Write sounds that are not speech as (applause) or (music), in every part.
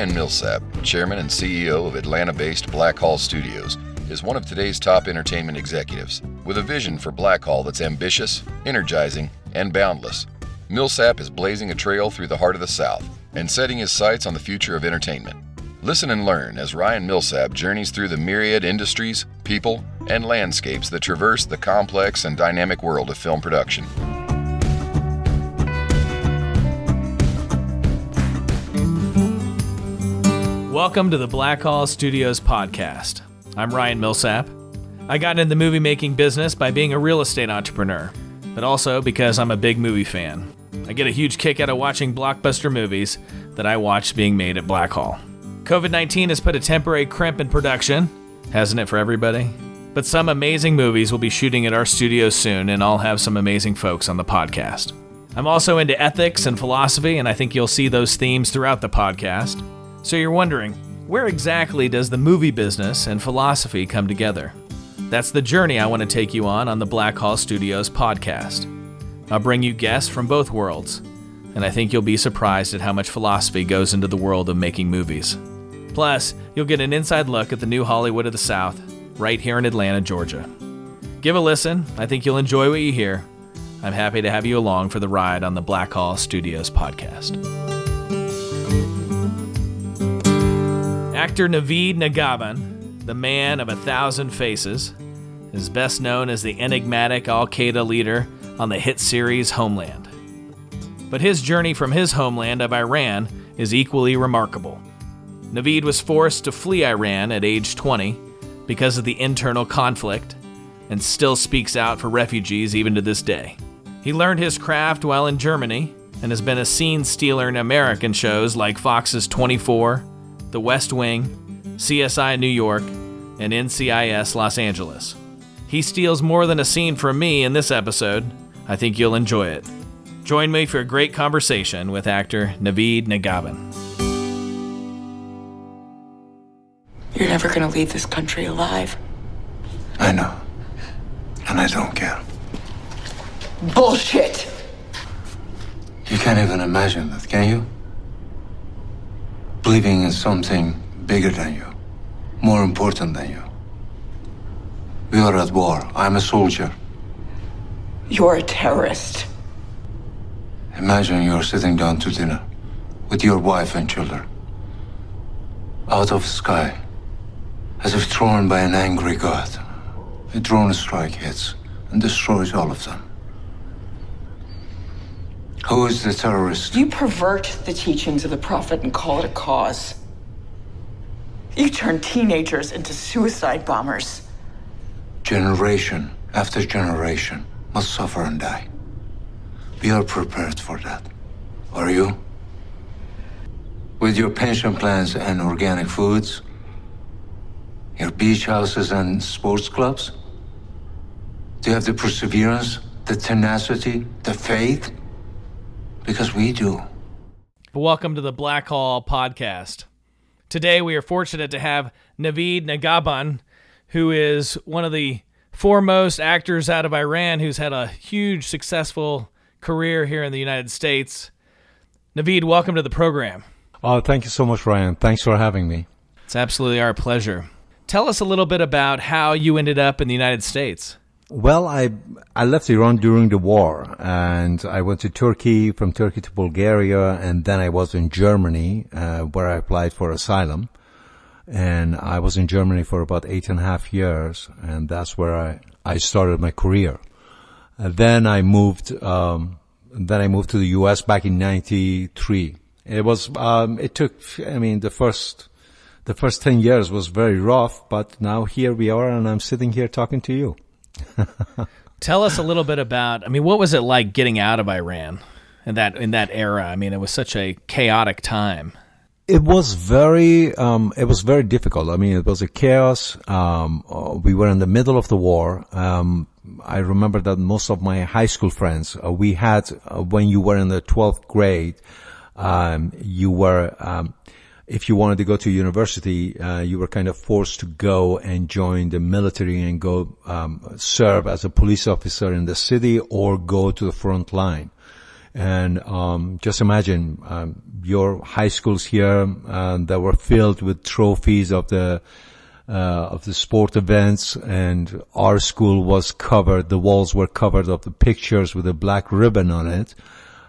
Ryan Millsap, Chairman and CEO of Atlanta based Blackhall Studios, is one of today's top entertainment executives, with a vision for Blackhall that's ambitious, energizing, and boundless. Millsap is blazing a trail through the heart of the South and setting his sights on the future of entertainment. Listen and learn as Ryan Millsap journeys through the myriad industries, people, and landscapes that traverse the complex and dynamic world of film production. Welcome to the Blackhall Studios podcast. I'm Ryan Millsap. I got into the movie making business by being a real estate entrepreneur, but also because I'm a big movie fan. I get a huge kick out of watching blockbuster movies that I watch being made at Blackhall. COVID 19 has put a temporary crimp in production, hasn't it for everybody? But some amazing movies will be shooting at our studios soon, and I'll have some amazing folks on the podcast. I'm also into ethics and philosophy, and I think you'll see those themes throughout the podcast. So you're wondering, where exactly does the movie business and philosophy come together? That's the journey I want to take you on on the Blackhall Studios podcast. I'll bring you guests from both worlds, and I think you'll be surprised at how much philosophy goes into the world of making movies. Plus, you'll get an inside look at the new Hollywood of the South, right here in Atlanta, Georgia. Give a listen, I think you'll enjoy what you hear. I'm happy to have you along for the ride on the Blackhall Studios podcast. Actor Navid Negahban, the man of a thousand faces, is best known as the enigmatic Al Qaeda leader on the hit series Homeland. But his journey from his homeland of Iran is equally remarkable. Navid was forced to flee Iran at age 20 because of the internal conflict and still speaks out for refugees even to this day. He learned his craft while in Germany and has been a scene stealer in American shows like Fox's 24, the West Wing, CSI New York, and NCIS Los Angeles. He steals more than a scene from me in this episode. I think you'll enjoy it. Join me for a great conversation with actor Navid Negahban. You're never gonna leave this country alive. I know. And I don't care. Bullshit! You can't even imagine that, can you? Believing in something bigger than you, more important than you. We are at war. I'm a soldier. You're a terrorist. Imagine you're sitting down to dinner with your wife and children. Out of the sky, as if thrown by an angry god, a drone strike hits and destroys all of them. Who is the terrorist? You pervert the teachings of the Prophet and call it a cause. You turn teenagers into suicide bombers. Generation after generation must suffer and die. We are prepared for that. Are you? With your pension plans and organic foods, your beach houses and sports clubs? Do you have the perseverance, the tenacity, the faith? Because we do. Welcome to the Blackhall podcast. Today we are fortunate to have Navid Negahban, who is one of the foremost actors out of Iran who's had a huge successful career here in the United States. Navid, welcome to the program. Oh, thank you so much, Ryan. Thanks for having me. It's absolutely our pleasure. Tell us a little bit about how you ended up in the United States. Well, I I left Iran during the war, and I went to Turkey, from Turkey to Bulgaria, and then I was in Germany, uh, where I applied for asylum. And I was in Germany for about eight and a half years, and that's where I, I started my career. And then I moved, um, then I moved to the U.S. back in '93. It was, um, it took, I mean, the first, the first 10 years was very rough, but now here we are, and I'm sitting here talking to you. (laughs) Tell us a little bit about. I mean, what was it like getting out of Iran in that in that era? I mean, it was such a chaotic time. It was very, um, it was very difficult. I mean, it was a chaos. Um, uh, we were in the middle of the war. Um, I remember that most of my high school friends, uh, we had, uh, when you were in the 12th grade, um, you were, um, if you wanted to go to university, uh, you were kind of forced to go and join the military and go um, serve as a police officer in the city or go to the front line. And um, just imagine um, your high schools here uh, that were filled with trophies of the uh, of the sport events, and our school was covered. The walls were covered of the pictures with a black ribbon on it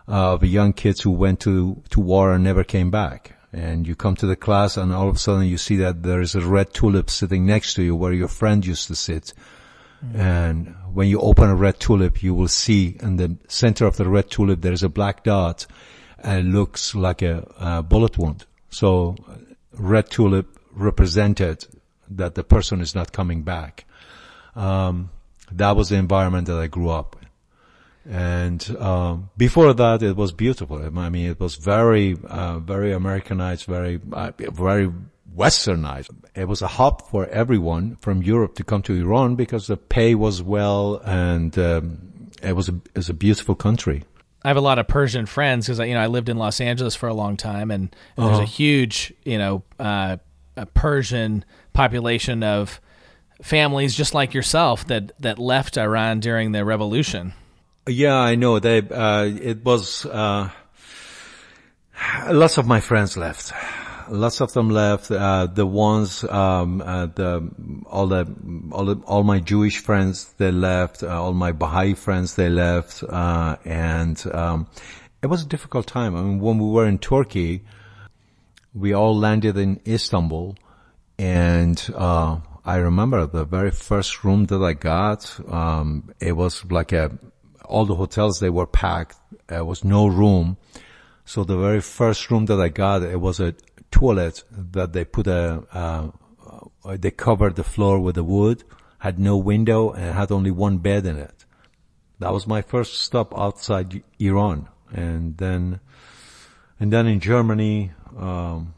of young kids who went to to war and never came back. And you come to the class, and all of a sudden you see that there is a red tulip sitting next to you where your friend used to sit. And when you open a red tulip, you will see in the center of the red tulip there is a black dot, and it looks like a, a bullet wound. So, red tulip represented that the person is not coming back. Um, that was the environment that I grew up. And um, before that, it was beautiful. I mean, it was very, uh, very Americanized, very, uh, very westernized. It was a hub for everyone from Europe to come to Iran because the pay was well and um, it was a, it was a beautiful country. I have a lot of Persian friends because you know I lived in Los Angeles for a long time, and, and there's a huge you know uh, a Persian population of families just like yourself that that left Iran during the revolution. Yeah, I know. They uh, it was uh, lots of my friends left. Lots of them left. Uh, the ones, um, uh, the all the all the, all my Jewish friends they left. Uh, all my Baha'i friends they left, uh, and um, it was a difficult time. I mean, when we were in Turkey, we all landed in Istanbul, and uh, I remember the very first room that I got. Um, it was like a all the hotels they were packed. There was no room. So the very first room that I got, it was a toilet that they put a, uh, they covered the floor with the wood, had no window and had only one bed in it. That was my first stop outside Iran. And then, and then in Germany, um,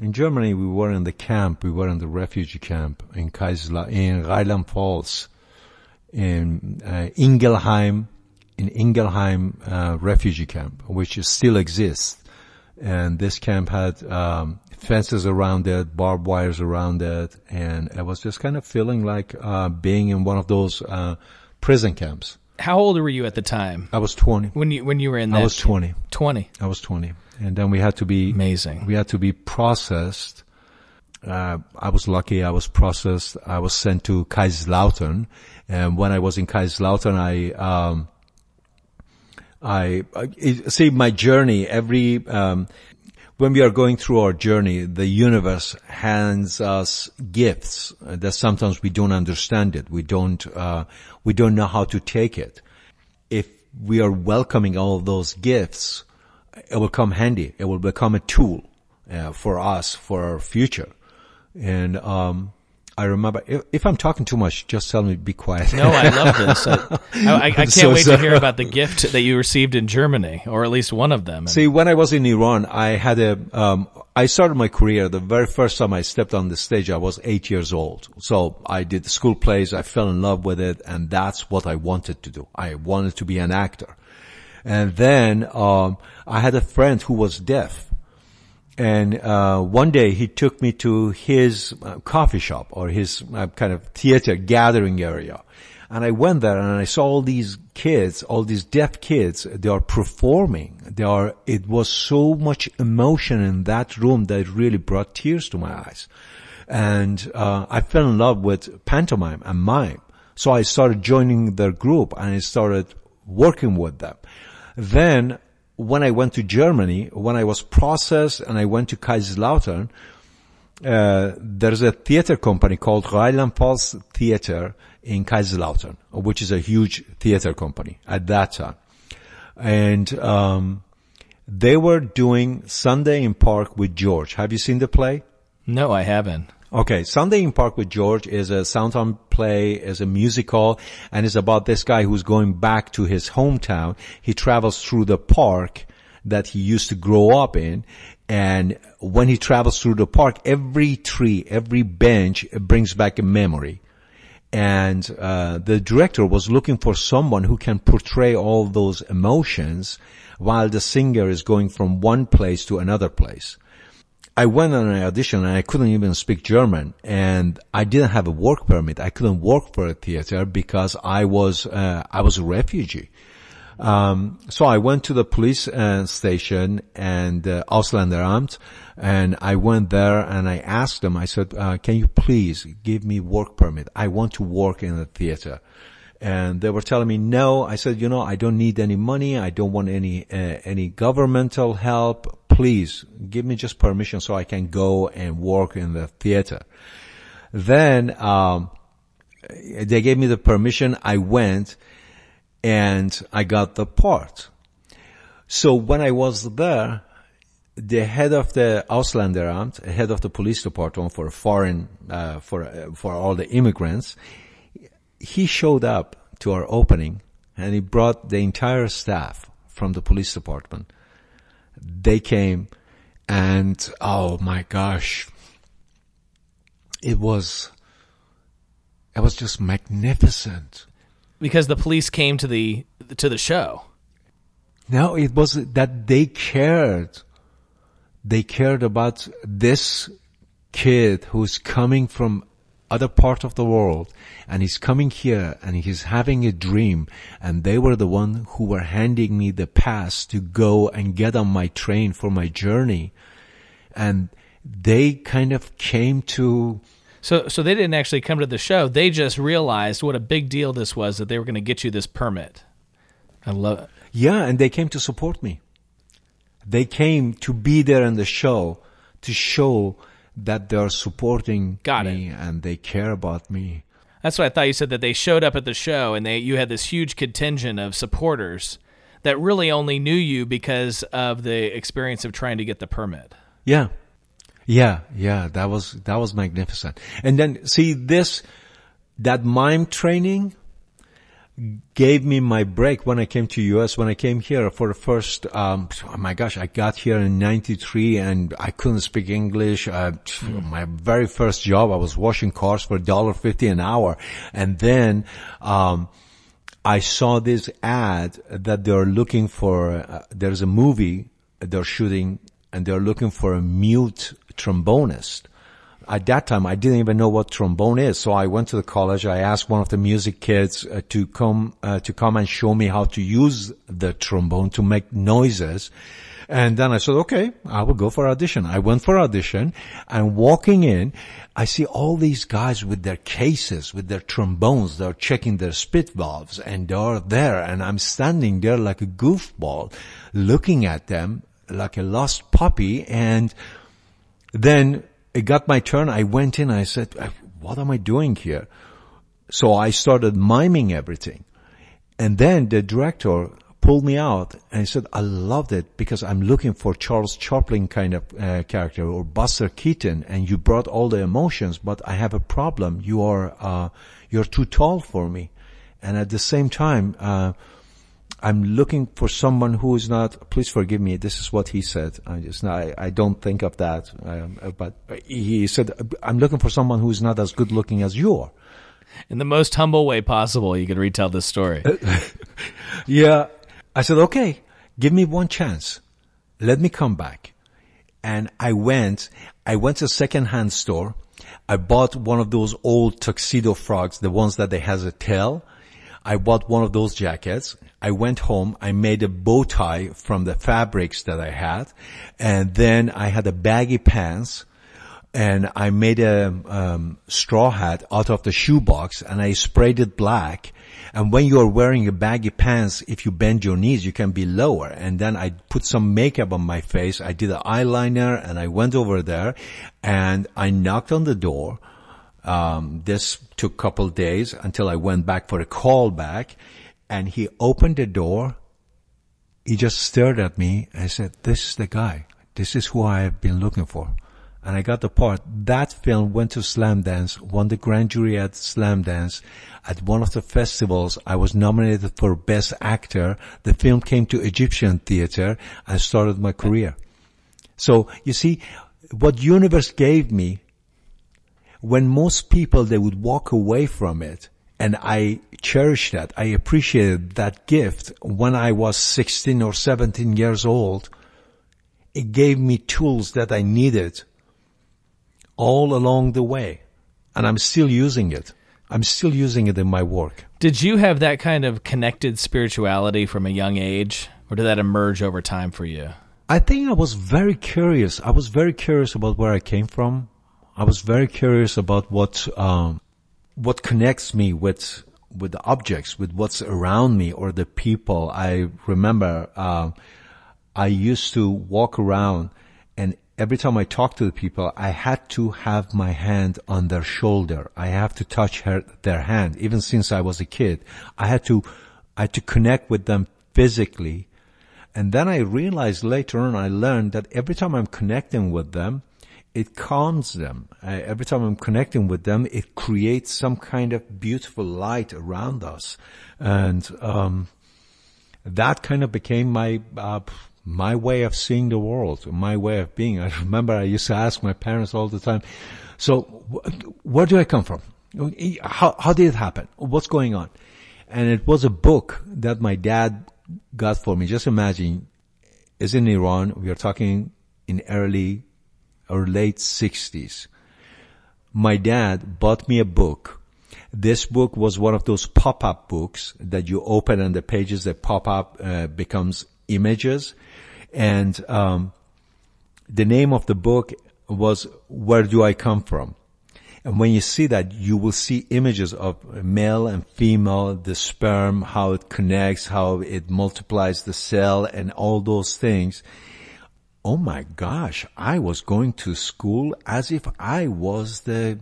in Germany, we were in the camp. We were in the refugee camp in Kaisla, in Rheinland-Pfalz, in uh, Ingelheim, in Ingelheim uh, refugee camp, which is, still exists. And this camp had um, fences around it, barbed wires around it, and it was just kind of feeling like uh, being in one of those uh, prison camps. How old were you at the time I was 20. when you when you were in that? I was 20. Twenty. I was 20. And then we had to be Amazing. We had to be processed. Uh, I was lucky. I was processed. I was sent to Kaiserslautern. And when I was in Kaiserslautern, I, um, I, I see my journey every, um, when we are going through our journey, the universe hands us gifts that sometimes we don't understand it. We don't, uh, we don't know how to take it. If we are welcoming all those gifts, it will come handy. It will become a tool uh, for us for our future. And um, I remember if, if I'm talking too much, just tell me be quiet. No, I love this. (laughs) I, I, I can't so wait sorry. to hear about the gift that you received in Germany, or at least one of them. See, when I was in Iran, I had a, um, I started my career, the very first time I stepped on the stage, I was eight years old. So I did school plays, I fell in love with it, and that's what I wanted to do. I wanted to be an actor. And then, um, I had a friend who was deaf. And, uh, one day he took me to his uh, coffee shop or his uh, kind of theater gathering area. And I went there and I saw all these kids, all these deaf kids, they are performing. They are, it was so much emotion in that room that it really brought tears to my eyes. And, uh, I fell in love with pantomime and mime. So I started joining their group and I started working with them. Then when I went to Germany, when I was processed and I went to Kaiserslautern, uh, there's a theater company called Rheinland-Pfalz Theater in Kaiserslautern, which is a huge theater company at that time. And, um, they were doing Sunday in Park with George. Have you seen the play? no, I haven't. Okay, Sunday in Park with George is a Sondheim play, is a musical, and is about this guy who's going back to his hometown. He travels through the park that he used to grow up in, and when he travels through the park, every tree, every bench brings back a memory. And uh, the director was looking for someone who can portray all those emotions while the singer is going from one place to another place. I went on an audition and I couldn't even speak German and I didn't have a work permit. I couldn't work for a theater because I was, uh, I was a refugee. Um, so I went to the police uh, station and uh, Ausländeramt, and I went there and I asked them. I said, uh, "Can you please give me work permit? I want to work in a theater." And they were telling me no. I said, "You know, I don't need any money. I don't want any uh, any governmental help. Please give me just permission so I can go and work in the theater." Then um, they gave me the permission. I went and I got the part. So when I was there, the head of the Ausländeramt, head of the police department for foreign, uh, for, uh, for all the immigrants, he showed up to our opening and he brought the entire staff from the police department. They came and, oh my gosh, it was, it was just magnificent. Because the police came to the to the show. No, it was that they cared. They cared about this kid who's coming from other part of the world and he's coming here and he's having a dream and they were the one who were handing me the pass to go and get on my train for my journey. And they kind of came to So so they didn't actually come to the show. They just realized what a big deal this was that they were going to get you this permit. I love it. Yeah, and they came to support me. They came to be there in the show to show that they're supporting Got me and they care about me. That's what I thought you said that they showed up at the show and they you had this huge contingent of supporters that really only knew you because of the experience of trying to get the permit. Yeah. Yeah, yeah, that was, that was magnificent. And then see this, that mime training gave me my break when I came to US, when I came here for the first, um, oh my gosh, I got here in 93 and I couldn't speak English. Uh, My very first job, I was washing cars for $1.50 an hour. And then, um, I saw this ad that they're looking for, uh, there's a movie they're shooting and they're looking for a mute trombonist. At that time, I didn't even know what trombone is. So I went to the college. I asked one of the music kids uh, to come, uh, to come and show me how to use the trombone to make noises. And then I said, okay, I will go for audition. I went for audition and walking in, I see all these guys with their cases, with their trombones. They're checking their spit valves and they're there and I'm standing there like a goofball looking at them like a lost puppy. And then it got my turn. I went in. I said, what am I doing here? So I started miming everything. And then the director pulled me out and he said, I loved it because I'm looking for Charles Chaplin kind of uh, character or Buster Keaton and you brought all the emotions, but I have a problem. You are, uh, you're too tall for me. And at the same time, uh, I'm looking for someone who is not, please forgive me, this is what he said. I just, I, I don't think of that. Um, but he said, I'm looking for someone who is not as good looking as you are. In the most humble way possible, you could retell this story. (laughs) Yeah. I said, okay, give me one chance. Let me come back. And I went, I went to a secondhand store. I bought one of those old tuxedo frogs, the ones that they has a tail. I bought one of those jackets. I went home. I made a bow tie from the fabrics that I had. And then I had a baggy pants and I made a um, straw hat out of the shoebox and I sprayed it black. And when you're wearing a baggy pants, if you bend your knees, you can be lower. And then I put some makeup on my face. I did an eyeliner and I went over there and I knocked on the door. Um, this took a couple days until I went back for a call back and he opened the door. He just stared at me and said, this is the guy. This is who I have been looking for and I got the part. That film went to Slamdance, won the grand jury at Slamdance. At one of the festivals, I was nominated for Best Actor. The film came to Egyptian Theater. I started my career. So you see, what universe gave me, when most people, they would walk away from it, and I cherished that. I appreciated that gift when I was 16 or 17 years old. It gave me tools that I needed all along the way. And I'm still using it. I'm still using it in my work. Did you have that kind of connected spirituality from a young age, or did that emerge over time for you? I think I was very curious. I was very curious about where I came from. I was very curious about what um, what connects me with with the objects, with what's around me or the people. I remember uh, I used to walk around and every time I talked to the people, I had to have my hand on their shoulder. I have to touch her, their hand. Even since I was a kid, I had to, I had to connect with them physically. And then I realized later on, I learned that every time I'm connecting with them, it calms them. Uh, every time I'm connecting with them, it creates some kind of beautiful light around us. And, um, that kind of became my, uh, my way of seeing the world, my way of being. I (laughs) remember I used to ask my parents all the time, so wh- where do I come from? How, how did it happen? What's going on? And it was a book that my dad got for me. Just imagine, is in Iran. We are talking in early or late sixties. My dad bought me a book. This book was one of those pop-up books that you open and the pages that pop up uh, becomes images. And um, the name of the book was Where Do I Come From? And when you see that, you will see images of male and female, the sperm, how it connects, how it multiplies the cell and all those things. Oh my gosh, I was going to school as if I was the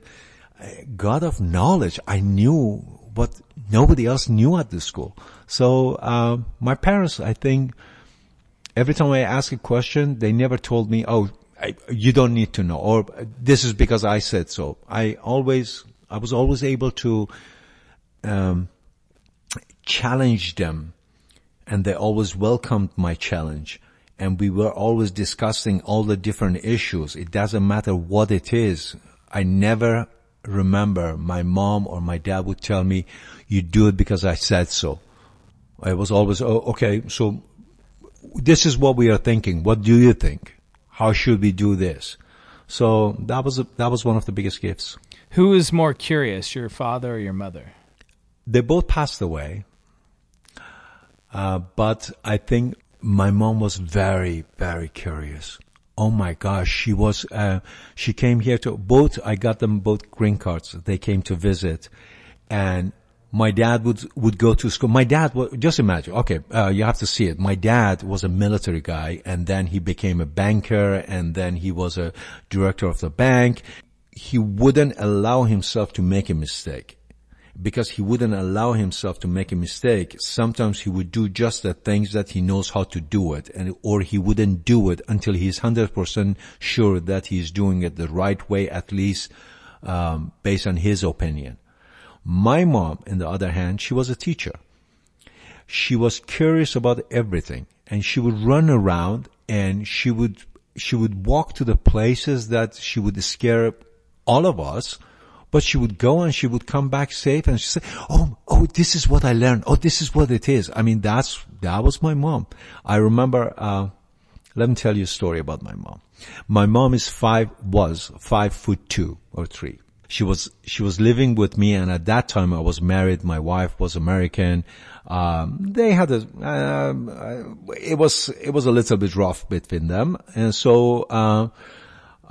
uh, God of knowledge. I knew what nobody else knew at the school. So, uh, my parents, I think, every time I ask a question, they never told me, oh, I, you don't need to know, or this is because I said so. I always, I was always able to, um, challenge them and they always welcomed my challenge. And we were always discussing all the different issues. It doesn't matter what it is. I never remember my mom or my dad would tell me, you do it because I said so. I was always, oh, okay, so this is what we are thinking. What do you think? How should we do this? So that was a, that was one of the biggest gifts. Who is more curious, your father or your mother? They both passed away, uh, but I think my mom was very very curious. Oh my gosh, she was. Uh, she came here to both. I got them both green cards. They came to visit, and my dad would would go to school. My dad just imagine. Okay, uh, you have to see it. My dad was a military guy, and then he became a banker, and then he was a director of the bank. He wouldn't allow himself to make a mistake because he wouldn't allow himself to make a mistake. Sometimes he would do just the things that he knows how to do it, and or he wouldn't do it until he's hundred percent sure that he's doing it the right way, at least um, based on his opinion. My mom, on the other hand, she was a teacher. She was curious about everything and she would run around and she would, she would walk to the places that she would scare all of us, but she would go and she would come back safe and she said, Oh, oh, this is what I learned. Oh, this is what it is. I mean, that's, that was my mom. I remember, uh, let me tell you a story about my mom. My mom is five, was five foot two or three she was she was living with me, and at that time I was married. My wife was American. Um, they had a uh, it was it was a little bit rough between them, and so. Uh,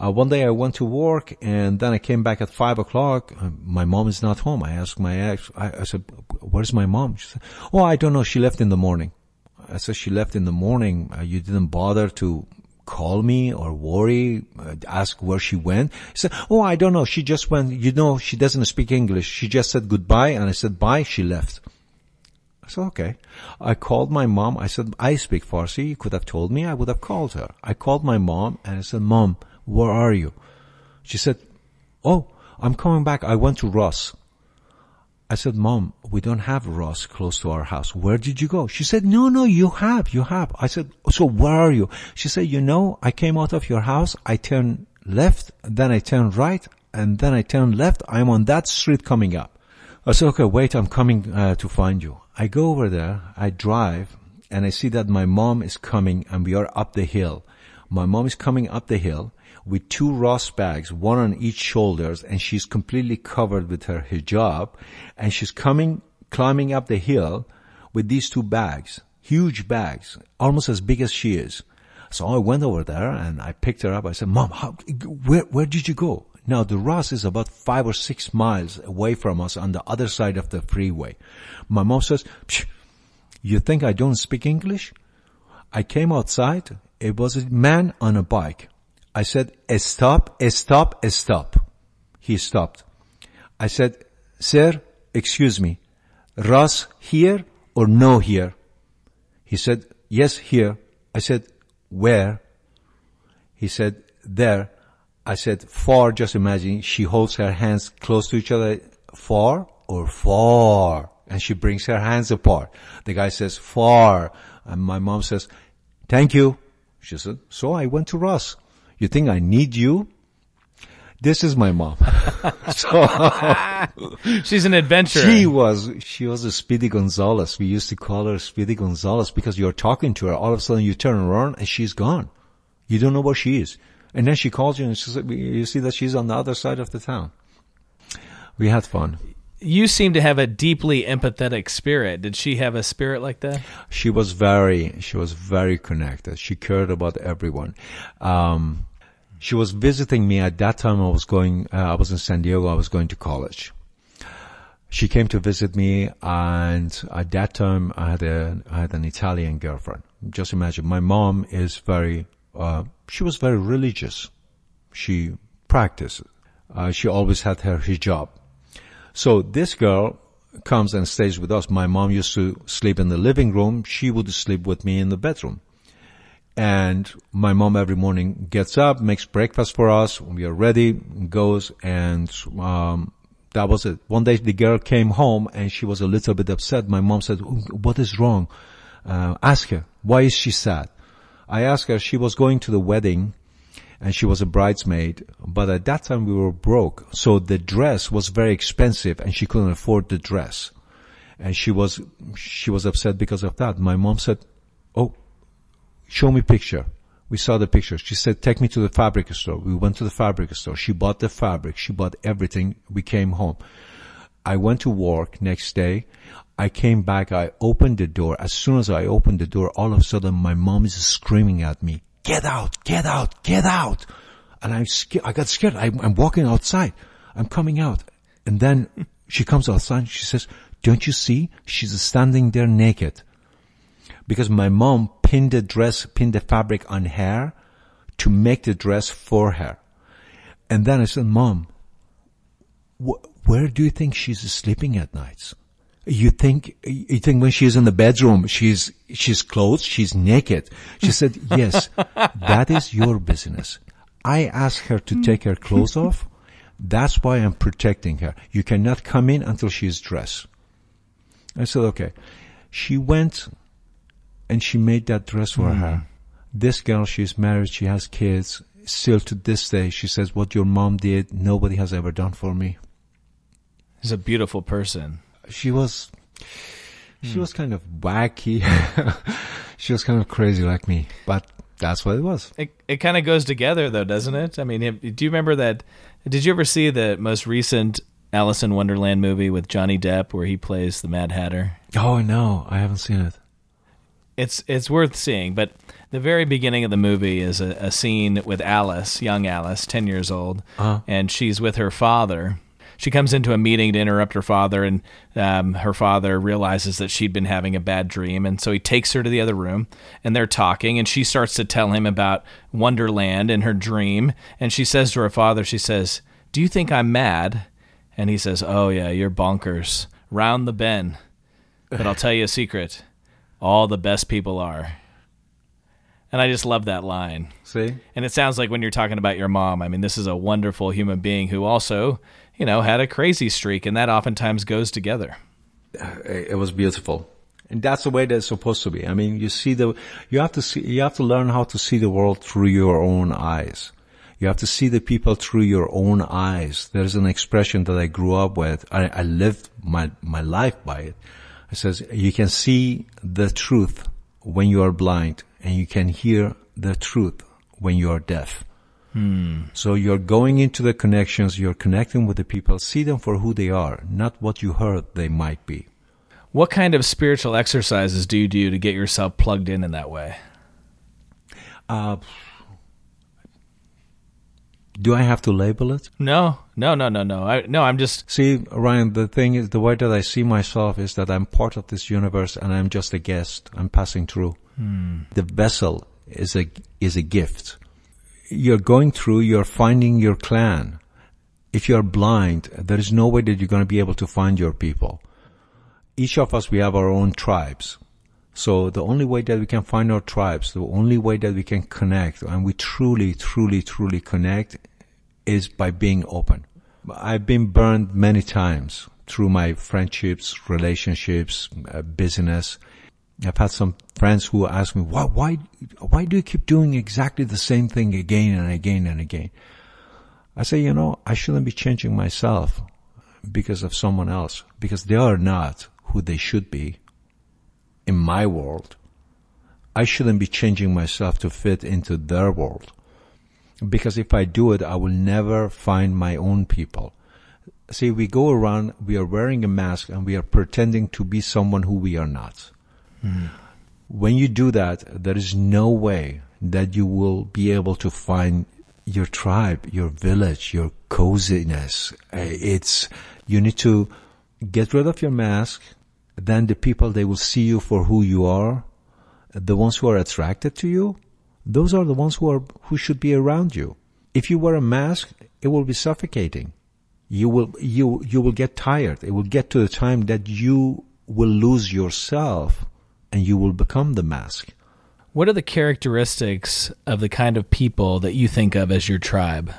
uh, one day I went to work and then I came back at five o'clock. Uh, my mom is not home. I asked my ex, I, I, said, where's my mom? She said, oh, I don't know. She left in the morning. I said, she left in the morning. Uh, you didn't bother to call me or worry, uh, ask where she went. He said, oh, I don't know. She just went, you know, she doesn't speak English. She just said goodbye and I said bye. She left. I said, okay. I called my mom. I said, I speak Farsi. You could have told me. I would have called her. I called my mom and I said, mom, where are you? She said, oh, I'm coming back. I went to Ross. I said, mom, we don't have Ross close to our house. Where did you go? She said, no, no, you have, you have. I said, so where are you? She said, you know, I came out of your house. I turned left, then I turned right, and then I turned left. I'm on that street coming up. I said, okay, wait, I'm coming uh, to find you. I go over there, I drive, and I see that my mom is coming and we are up the hill. My mom is coming up the hill with two Ross bags, one on each shoulders, and she's completely covered with her hijab, and she's coming, climbing up the hill with these two bags, huge bags, almost as big as she is. So I went over there and I picked her up. I said, Mom, how, where, where did you go? Now the Ross is about five or six miles away from us on the other side of the freeway. My mom says, you think I don't speak English? I came outside. It was a man on a bike. I said, stop, stop, stop. He stopped. I said, sir, excuse me, Ross here or no here? He said, yes, here. I said, where? He said, there. I said, far, just imagine she holds her hands close to each other, far or far. And she brings her hands apart. The guy says, far. And my mom says, thank you. She said, so I went to Ross. You think I need you? This is my mom. (laughs) so (laughs) she's an adventurer. She was, she was a Speedy Gonzales. We used to call her Speedy Gonzales because you're talking to her. All of a sudden you turn around and she's gone. You don't know where she is. And then she calls you and she says, you see that she's on the other side of the town. We had fun. You seem to have a deeply empathetic spirit. Did she have a spirit like that? She was very, she was very connected. She cared about everyone. Um, she was visiting me at that time. I was going, uh, I was in San Diego. I was going to college. She came to visit me and at that time I had a, I had an Italian girlfriend. Just imagine my mom is very, uh, she was very religious. She practiced. Uh, she always had her hijab. So this girl comes and stays with us. My mom used to sleep in the living room. She would sleep with me in the bedroom. And my mom every morning gets up, makes breakfast for us. We are ready, goes, and um, that was it. One day the girl came home and she was a little bit upset. My mom said, "What is wrong?" Uh, ask her. Why is she sad? I asked her. She was going to the wedding, and she was a bridesmaid. But at that time we were broke, so the dress was very expensive, and she couldn't afford the dress. And she was she was upset because of that. My mom said, "Oh, show me picture. We saw the picture. She said, take me to the fabric store. We went to the fabric store. She bought the fabric. She bought everything. We came home. I went to work next day. I came back. I opened the door. As soon as I opened the door, all of a sudden my mom is screaming at me, get out, get out, get out. And I'm scared. I got scared. I'm, I'm walking outside. I'm coming out. And then (laughs) she comes outside. She says, don't you see? She's standing there naked because my mom pinned the dress, pin the fabric on her to make the dress for her. And then I said, mom, wh- where do you think she's sleeping at nights? You think, you think when she's in the bedroom, she's, she's clothed, she's naked. She said, yes, (laughs) that is your business. I asked her to take her clothes (laughs) off. That's why I'm protecting her. You cannot come in until she's dressed. I said, okay. She went and she made that dress for mm. her. This girl, she's married, she has kids. Still to this day, she says, what your mom did, nobody has ever done for me. She's a beautiful person. She was, she mm. was kind of wacky. (laughs) she was kind of crazy like me, but that's what it was. It, it kind of goes together though, doesn't it? I mean, do you remember that? Did you ever see the most recent Alice in Wonderland movie with Johnny Depp where he plays the Mad Hatter? Oh no, I haven't seen it it's it's worth seeing. But the very beginning of the movie is a, a scene with Alice, young Alice, ten years old, uh-huh. and she's with her father. She comes into a meeting to interrupt her father, and um, her father realizes that she'd been having a bad dream, and so he takes her to the other room, and they're talking, and she starts to tell him about Wonderland and her dream, and she says to her father, she says, "Do you think I'm mad?" And he says, "Oh yeah, you're bonkers, round the bend." But I'll tell you a secret all the best people are. And I just love that line. See? And it sounds like when you're talking about your mom, I mean, this is a wonderful human being who also, you know, had a crazy streak, and that oftentimes goes together. Uh, it was beautiful. And that's the way that it's supposed to be. I mean, you see the, you have to see, you have to learn how to see the world through your own eyes. You have to see the people through your own eyes. There's an expression that I grew up with. I, I lived my, my life by it. It says, you can see the truth when you are blind and you can hear the truth when you are deaf. So you're going into the connections, you're connecting with the people, see them for who they are, not what you heard they might be. What kind of spiritual exercises do you do to get yourself plugged in in that way? Uh, do I have to label it? No, no, no, no, no. I, no, I'm just See, Ryan, the thing is, the way that I see myself is that I'm part of this universe and I'm just a guest. I'm passing through. Hmm. The vessel is a, is a gift. You're going through, you're finding your clan. If you're blind, there is no way that you're going to be able to find your people. Each of us, we have our own tribes. So the only way that we can find our tribes, the only way that we can connect, and we truly, truly, truly connect is by being open. I've been burned many times through my friendships, relationships, uh, business. I've had some friends who ask me, why, why, why do you keep doing exactly the same thing again and again and again? I say, you know, I shouldn't be changing myself because of someone else, because they are not who they should be in my world. I shouldn't be changing myself to fit into their world. Because if I do it, I will never find my own people. See, we go around, we are wearing a mask and we are pretending to be someone who we are not. When you do that, there is no way that you will be able to find your tribe, your village, your coziness. Uh, It's, you need to get rid of your mask. Then the people, they will see you for who you are. The ones who are attracted to you, those are the ones who are, who should be around you. If you wear a mask, it will be suffocating. You will, you, you will get tired. It will get to the time that you will lose yourself and you will become the mask. what are the characteristics of the kind of people that you think of as your tribe?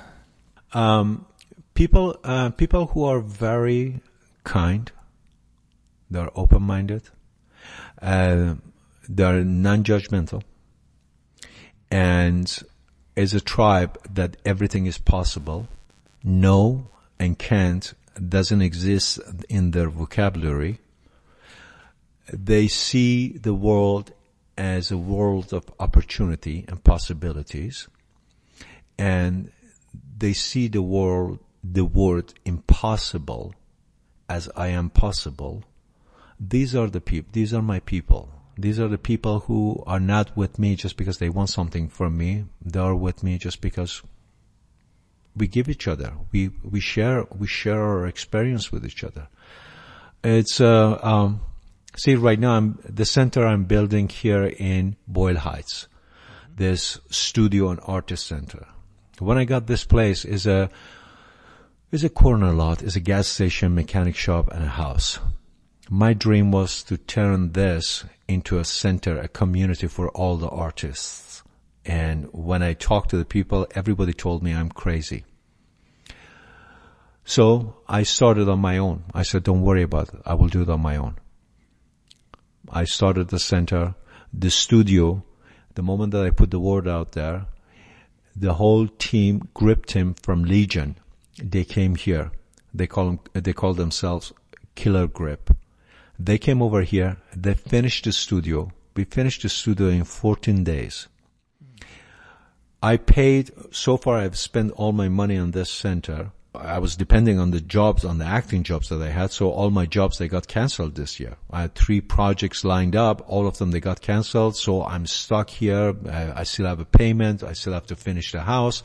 Um, people, uh, people who are very kind, they're open-minded, uh, they're non-judgmental, and as a tribe that everything is possible, no and can't doesn't exist in their vocabulary. They see the world as a world of opportunity and possibilities and they see the world, the word impossible as I am possible. These are the people, these are my people. These are the people who are not with me just because they want something from me. They are with me just because we give each other. We, we share, we share our experience with each other. It's, uh, um, see right now I'm, the center I'm building here in Boyle Heights, this studio and artist center. When I got this place is a, is a corner lot, is a gas station, mechanic shop and a house. My dream was to turn this into a center, a community for all the artists. And when I talked to the people, everybody told me I'm crazy. So I started on my own. I said, don't worry about it. I will do it on my own. I started the center, the studio. The moment that I put the word out there, the whole team gripped him from Legion. They came here. They call them, they call themselves Killer Grip. They came over here. They finished the studio. We finished the studio in 14 days. I paid, so far I've spent all my money on this center. I was depending on the jobs, on the acting jobs that I had. So all my jobs, they got canceled this year. I had three projects lined up. All of them, they got canceled. So I'm stuck here. I, I still have a payment. I still have to finish the house.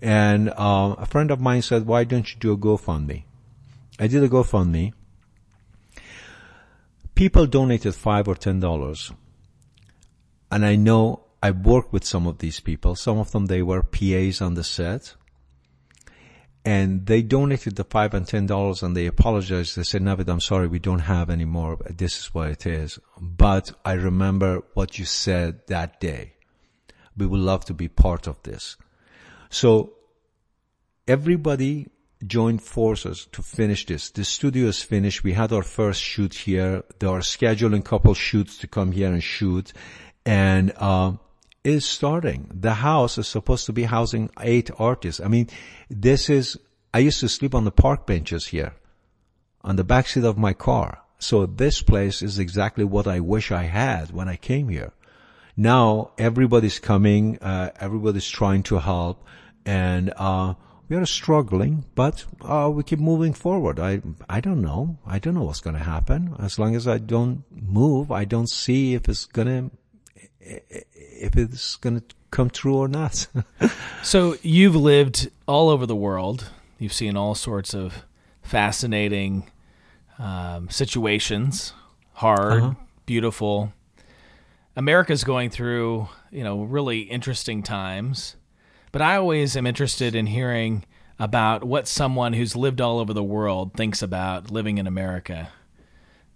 And, uh, a friend of mine said, why don't you do a GoFundMe? I did a GoFundMe. People donated five or ten dollars. And I know I worked with some of these people. Some of them, they were PAs on the set and they donated the five and ten dollars and they apologized. They said, Navid, I'm sorry, we don't have any more. This is what it is. But I remember what you said that day. We would love to be part of this. So everybody joined forces to finish this. The studio is finished. We had our first shoot here. They are scheduling couple shoots to come here and shoot. And, uh, is starting. The house is supposed to be housing eight artists. I mean, this is, I used to sleep on the park benches here, on the backseat of my car. So this place is exactly what I wish I had when I came here. Now everybody's coming, uh, everybody's trying to help, and uh, we are struggling, but uh, we keep moving forward. I I don't know. I don't know what's going to happen. As long as I don't move, I don't see if it's gonna if it's gonna come true or not. (laughs) so you've lived all over the world. You've seen all sorts of fascinating um, situations, hard, uh-huh. beautiful. America's going through, you know, really interesting times. But I always am interested in hearing about what someone who's lived all over the world thinks about living in America.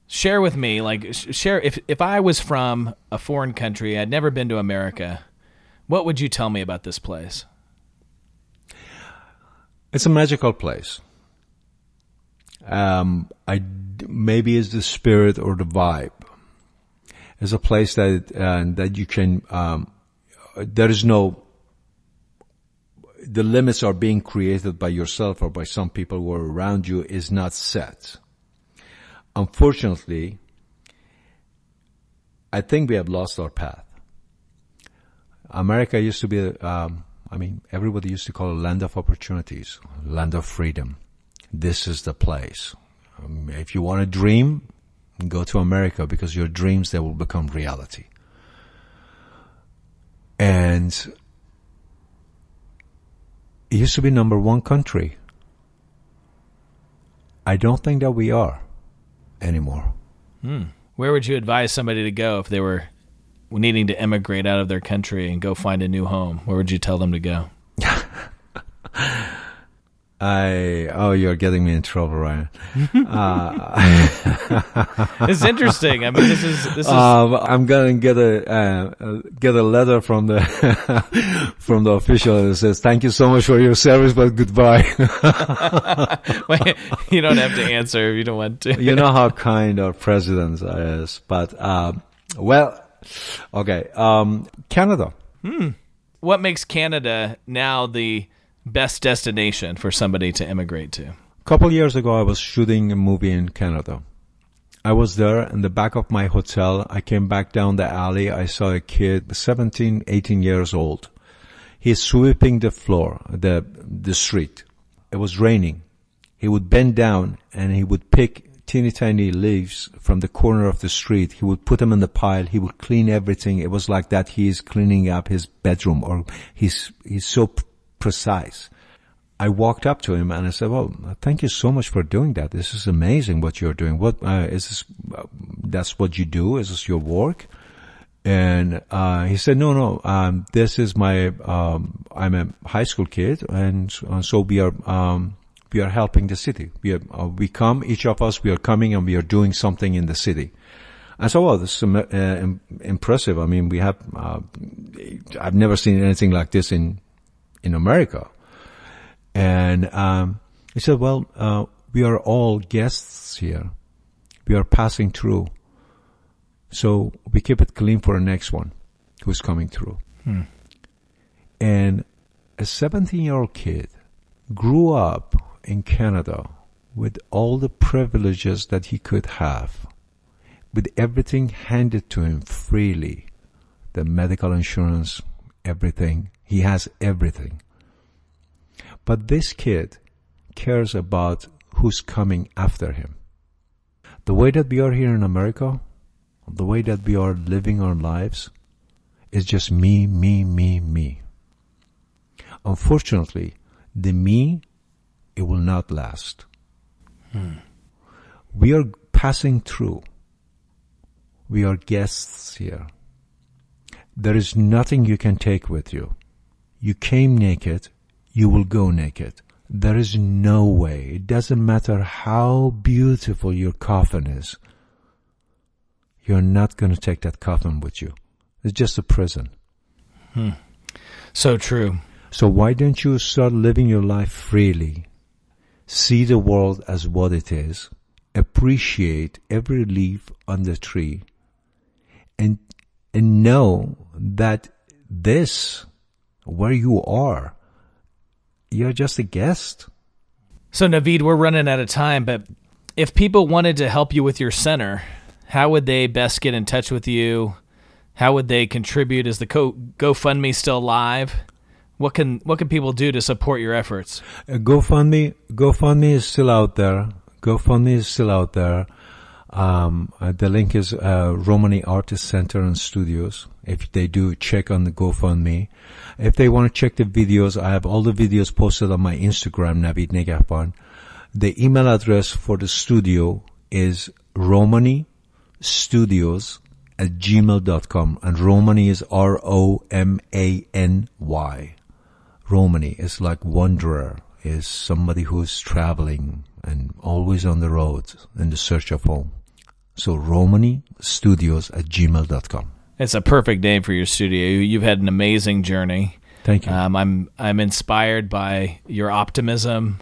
Share with me, like, share if if I was from a foreign country, I'd never been to America. What would you tell me about this place? It's a magical place. Um, I maybe it's the spirit or the vibe. It's a place that uh, that you can. Um, there is no the limits are being created by yourself or by some people who are around you is not set. Unfortunately, I think we have lost our path. America used to be, um, I mean, everybody used to call it land of opportunities, land of freedom. This is the place. Um, if you want to dream, go to America because your dreams, they will become reality. And it used to be number one country. I don't think that we are anymore. Hmm. Where would you advise somebody to go if they were needing to emigrate out of their country and go find a new home? Where would you tell them to go? (laughs) I oh, you're getting me in trouble, Ryan. (laughs) uh, it's interesting. I mean, this is this is. Um, I'm gonna get a uh, get a letter from the (laughs) from the official that says, "Thank you so much for your service, but goodbye." (laughs) You don't have to answer if you don't want to. you know how kind our president is, but um, well, okay. Um, Canada. Hmm. What makes Canada now the best destination for somebody to immigrate to? A couple years ago, I was shooting a movie in Canada. I was there in the back of my hotel. I came back down the alley. I saw a kid, 17, 18 years old. He's sweeping the floor, the, the street. It was raining. He would bend down and he would pick teeny tiny leaves from the corner of the street. He would put them in the pile. He would clean everything. It was like that he is cleaning up his bedroom or he's, he's so precise. I walked up to him and I said, "Well, thank you so much for doing that. This is amazing what you're doing. What uh, is this? Uh, that's what you do? Is this your work?" And uh, he said, "No, no. Um, this is my. Um, I'm a high school kid, and uh, so we are. Um, we are helping the city. We are, uh, we come. Each of us. We are coming and we are doing something in the city." I said, "Well, this is uh, impressive. I mean, we have. I've never seen anything like this in in America." And um, he said, well, uh, we are all guests here. We are passing through. So we keep it clean for the next one who's coming through. Hmm. And a 17 year old kid grew up in Canada with all the privileges that he could have, with everything handed to him freely the medical insurance, everything. He has everything. But this kid cares about who's coming after him. The way that we are here in America, the way that we are living our lives, is just me, me, me, me. Unfortunately, the me, it will not last. Hmm. We are passing through. We are guests here. There is nothing you can take with you. You came naked you will go naked. There is no way. It doesn't matter how beautiful your coffin is. You're not going to take that coffin with you. It's just a prison. Hmm. So true. So why don't you start living your life freely? See the world as what it is. Appreciate every leaf on the tree. And, and know that this, where you are, you're just a guest. So, Navid, we're running out of time, but if people wanted to help you with your center, how would they best get in touch with you? how would they contribute? Is the Go- GoFundMe still live? What can what can people do to support your efforts? Uh, GoFundMe, GoFundMe is still out there. GoFundMe is still out there. Um, uh, the link is uh, Romany Artist Center and Studios. If they do, check on the GoFundMe. If they want to check the videos, I have all the videos posted on my Instagram, Navid Negahban. The email address for the studio is Romany Studios at gmail.com and Romany is R-O-M-A-N-Y. Romany is like wanderer, is somebody who's traveling and always on the road in the search of home. So Romany Studios at gmail.com. It's a perfect name for your studio. You've had an amazing journey. Thank you. Um, I'm I'm inspired by your optimism,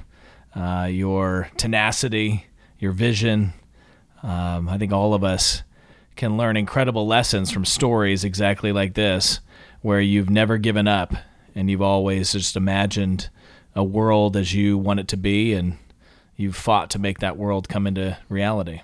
uh, your tenacity, your vision. Um, I think all of us can learn incredible lessons from stories exactly like this, where you've never given up and you've always just imagined a world as you want it to be, and you've fought to make that world come into reality.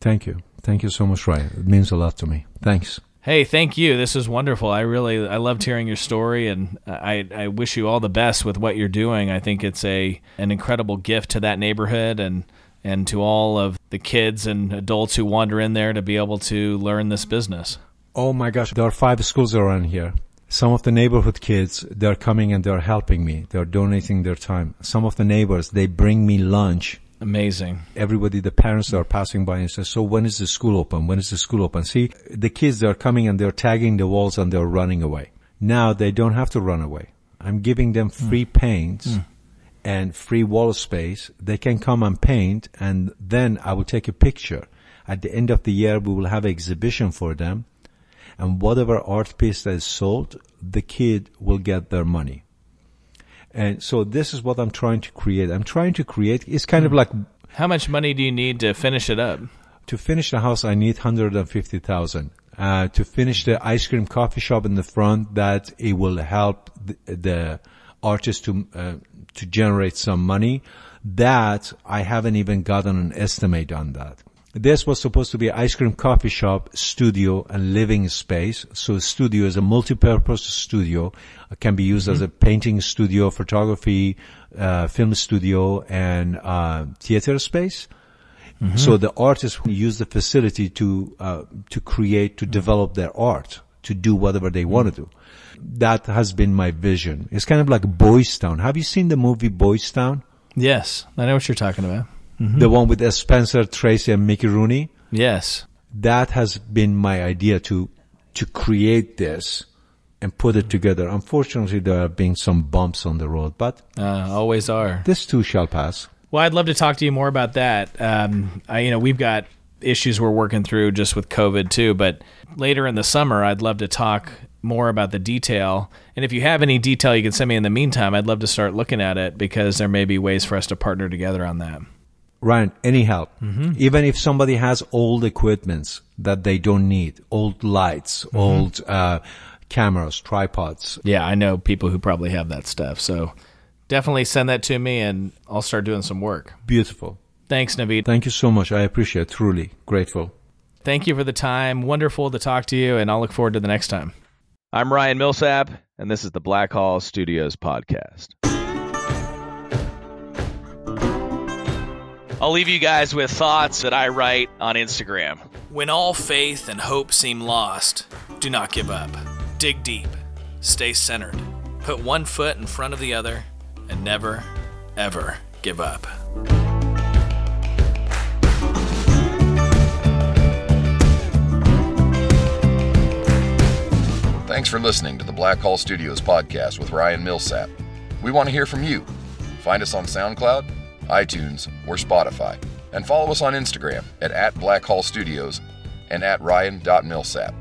Thank you. Thank you so much, Ryan. It means a lot to me. Thanks. Hey, thank you. This is wonderful. I really I loved hearing your story, and I I wish you all the best with what you're doing. I think it's a an incredible gift to that neighborhood and and to all of the kids and adults who wander in there to be able to learn this business. Oh my gosh, there are five schools around here. Some of the neighborhood kids, they're coming and they're helping me. They're donating their time. Some of the neighbors, they bring me lunch. Amazing. Everybody, the parents are passing by and say, so when is the school open? When is the school open? See, the kids, they're coming and they're tagging the walls and they're running away. Now they don't have to run away. I'm giving them hmm. free paints hmm. and free wall space. They can come and paint and then I will take a picture. At the end of the year, we will have an exhibition for them and whatever art piece that is sold, the kid will get their money. And so this is what I'm trying to create. I'm trying to create, it's kind of like How much money do you need to finish it up? to finish the house, I need 150,000. Uh, to finish the ice cream coffee shop in the front, that it will help the, the artist to, uh, to generate some money. That I haven't even gotten an estimate on that. This was supposed to be an ice cream coffee shop, studio, and living space. So studio is a multi-purpose studio. It can be used as a painting studio, photography, uh, film studio, and uh, theater space. So the artists use the facility to uh, to create, to develop their art, to do whatever they want to do. That has been my vision. It's kind of like Boys Town. Have you seen the movie Boys Town? Yes, I know what you're talking about. The one with Spencer Tracy and Mickey Rooney. Yes. That has been my idea to to create this and put it together. Unfortunately, there have been some bumps on the road, but Uh, always are. this too shall pass. Well, I'd love to talk to you more about that. Um, I, you know, we've got issues we're working through just with COVID too, but later in the summer, I'd love to talk more about the detail. And if you have any detail you can send me in the meantime, I'd love to start looking at it because there may be ways for us to partner together on that. Ryan, any help? Even if somebody has old equipments that they don't need, old lights, old uh, cameras, tripods. Yeah, I know people who probably have that stuff. So definitely send that to me and I'll start doing some work. Beautiful. Thanks, Navid. Thank you so much. I appreciate it. Truly grateful. Thank you for the time. Wonderful to talk to you, and I'll look forward to the next time. I'm Ryan Millsap, and this is the Blackhall Studios podcast. I'll leave you guys with thoughts that I write on Instagram. When all faith and hope seem lost, do not give up. Dig deep. Stay centered. Put one foot in front of the other, and never, ever give up. Thanks for listening to the Blackhall Studios podcast with Ryan Millsap. We want to hear from you. Find us on SoundCloud, iTunes, or Spotify, and follow us on Instagram at, at Blackhall Studios and at Ryan.Millsap.